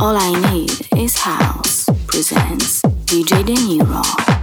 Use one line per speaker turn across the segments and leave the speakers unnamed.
All I Need
is House presents
DJ
De Niro.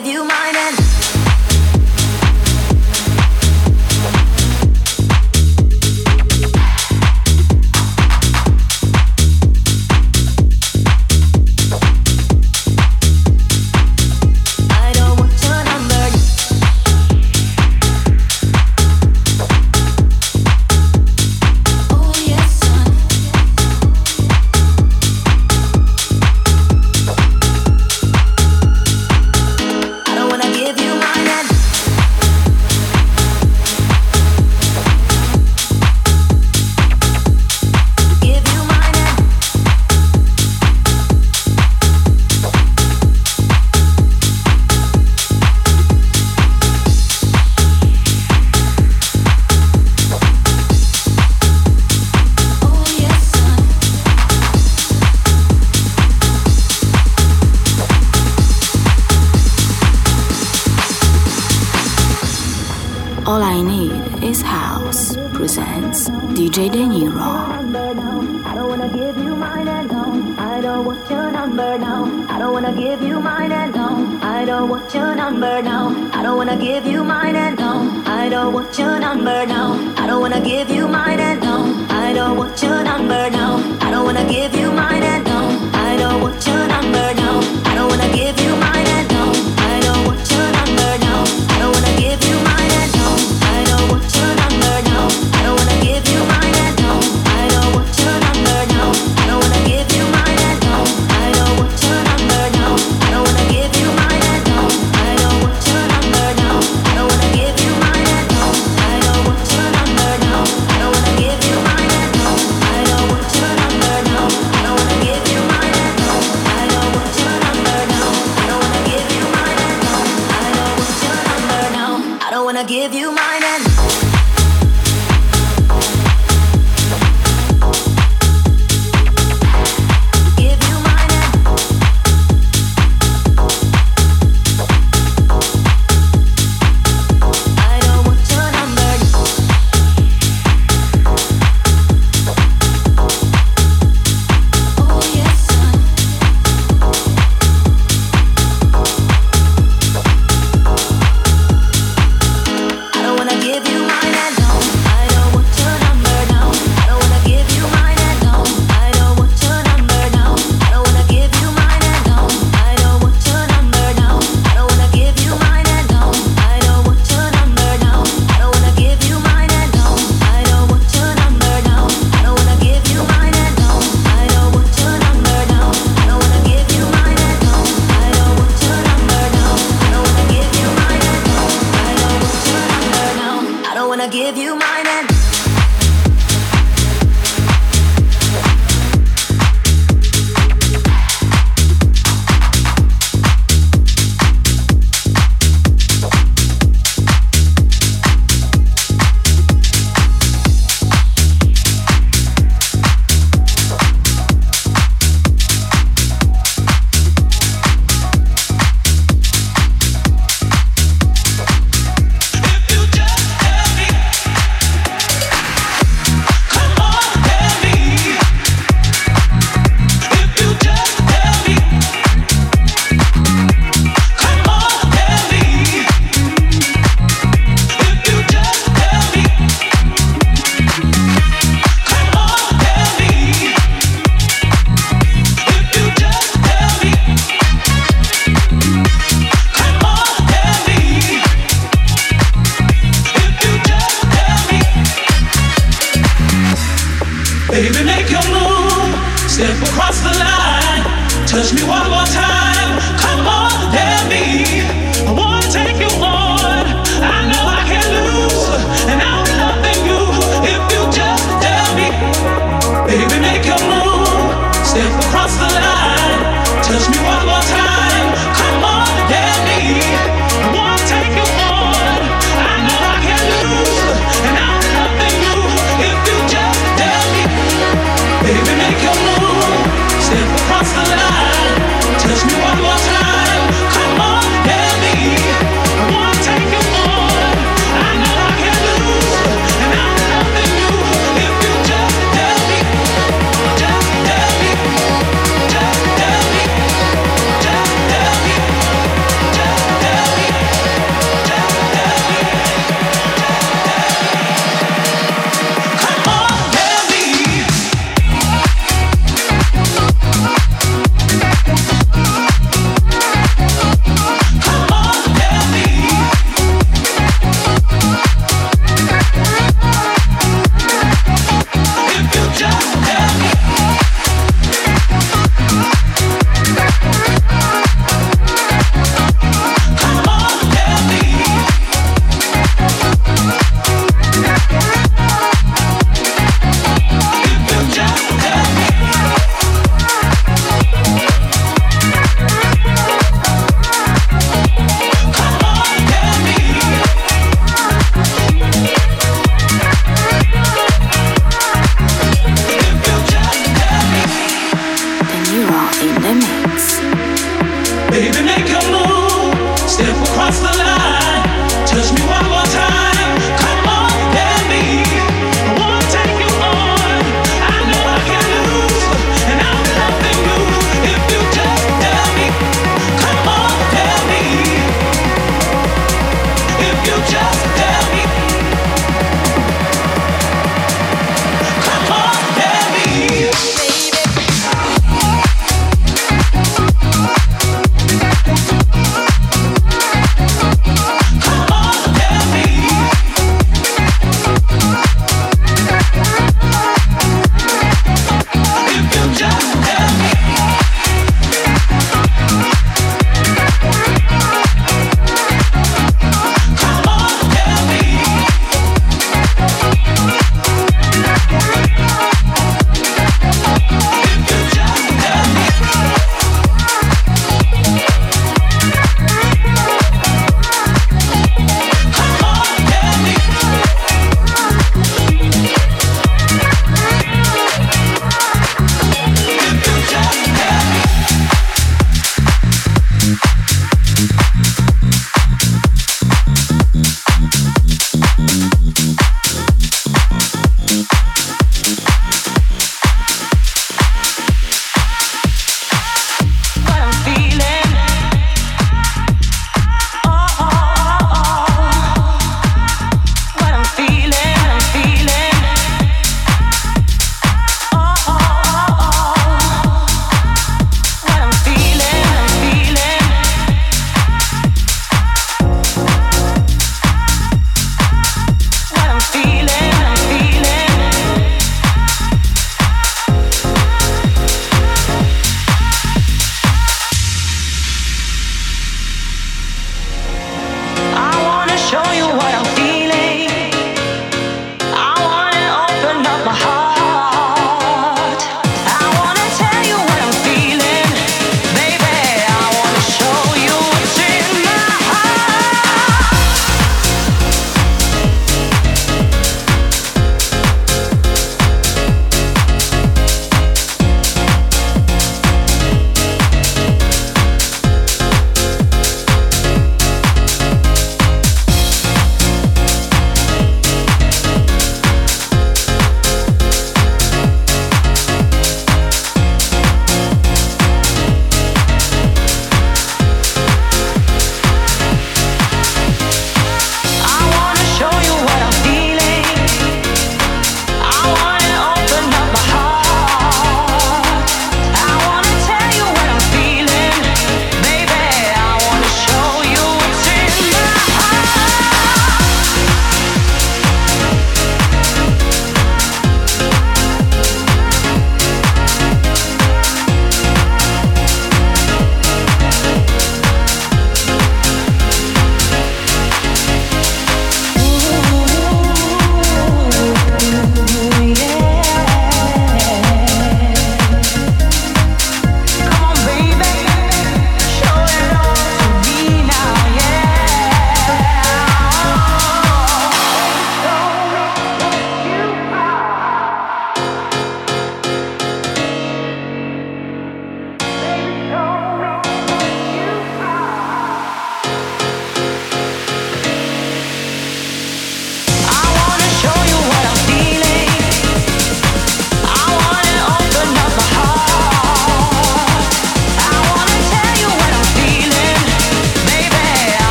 give you my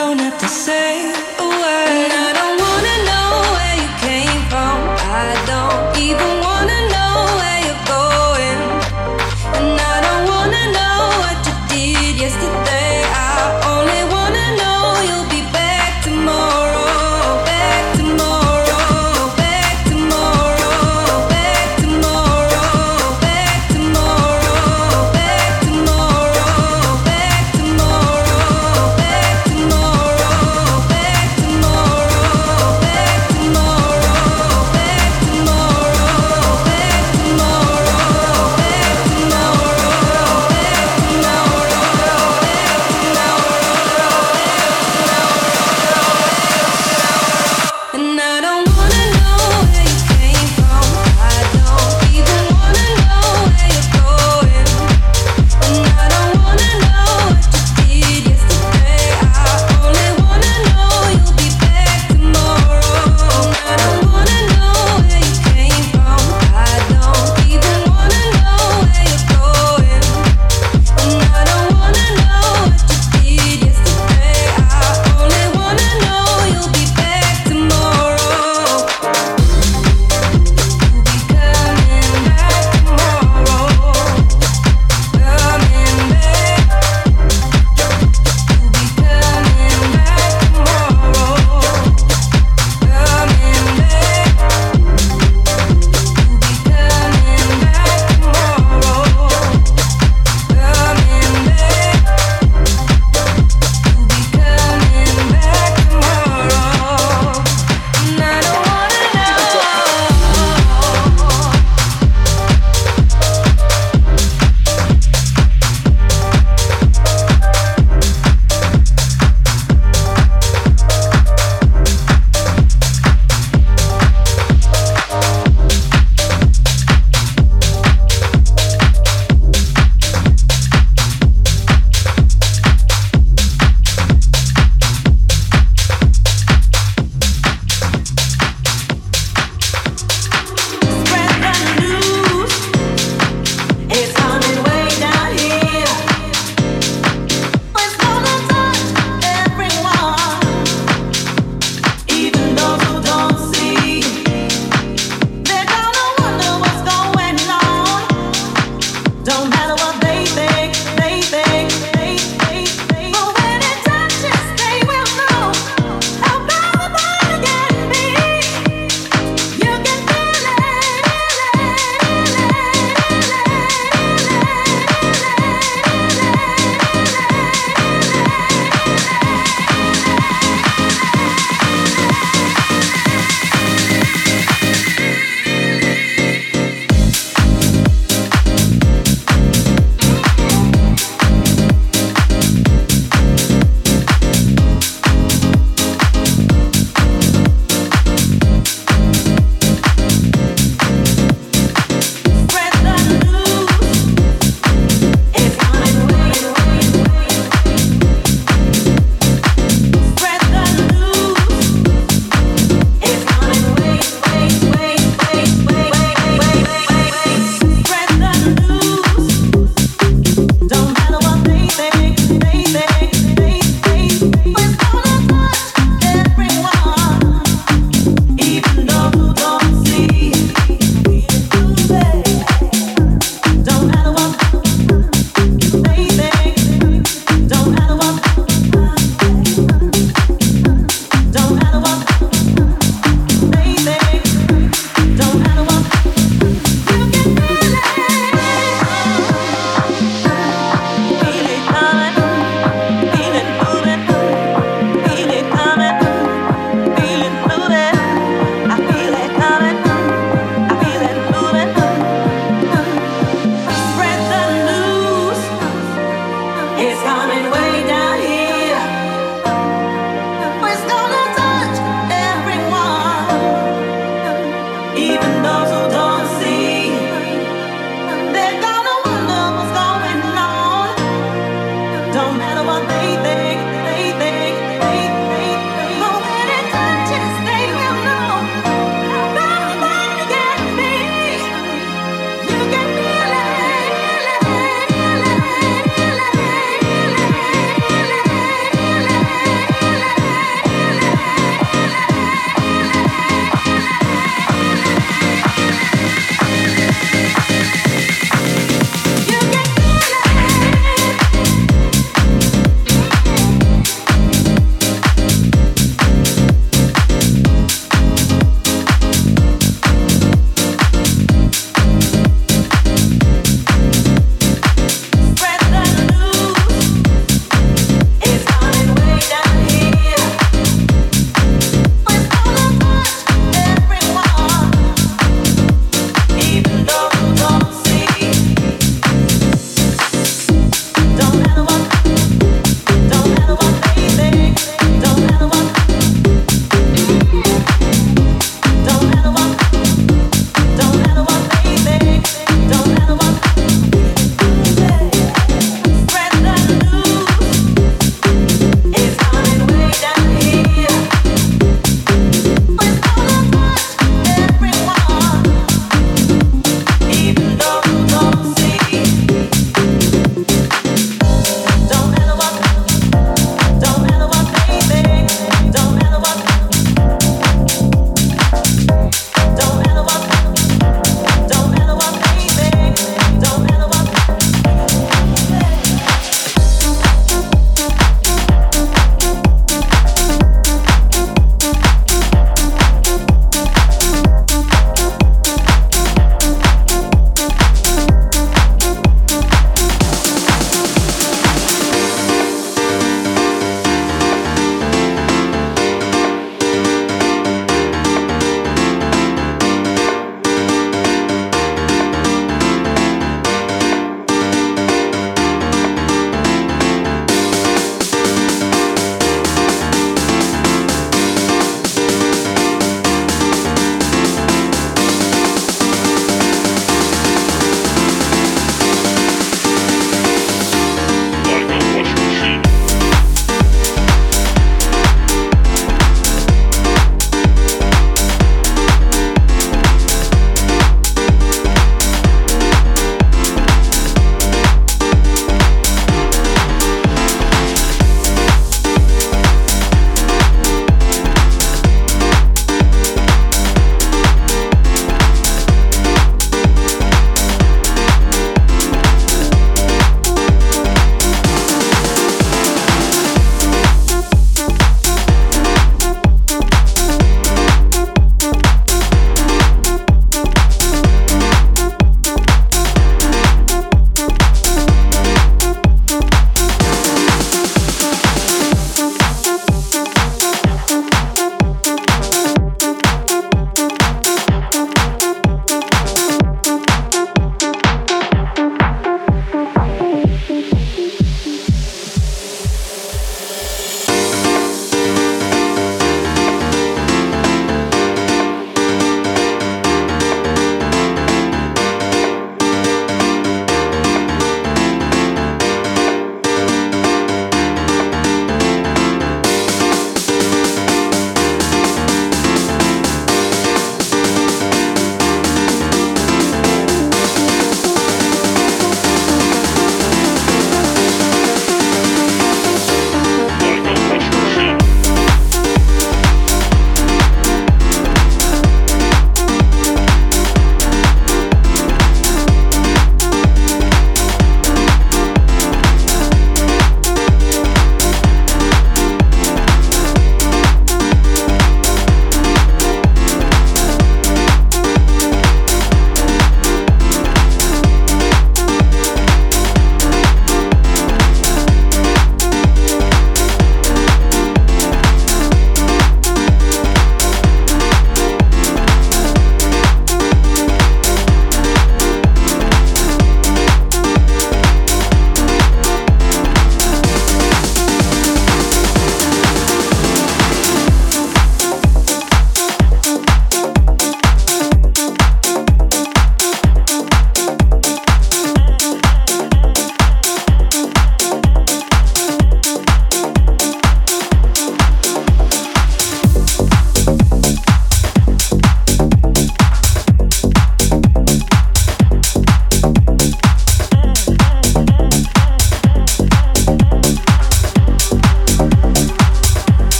don't have to say.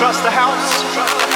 Trust the house,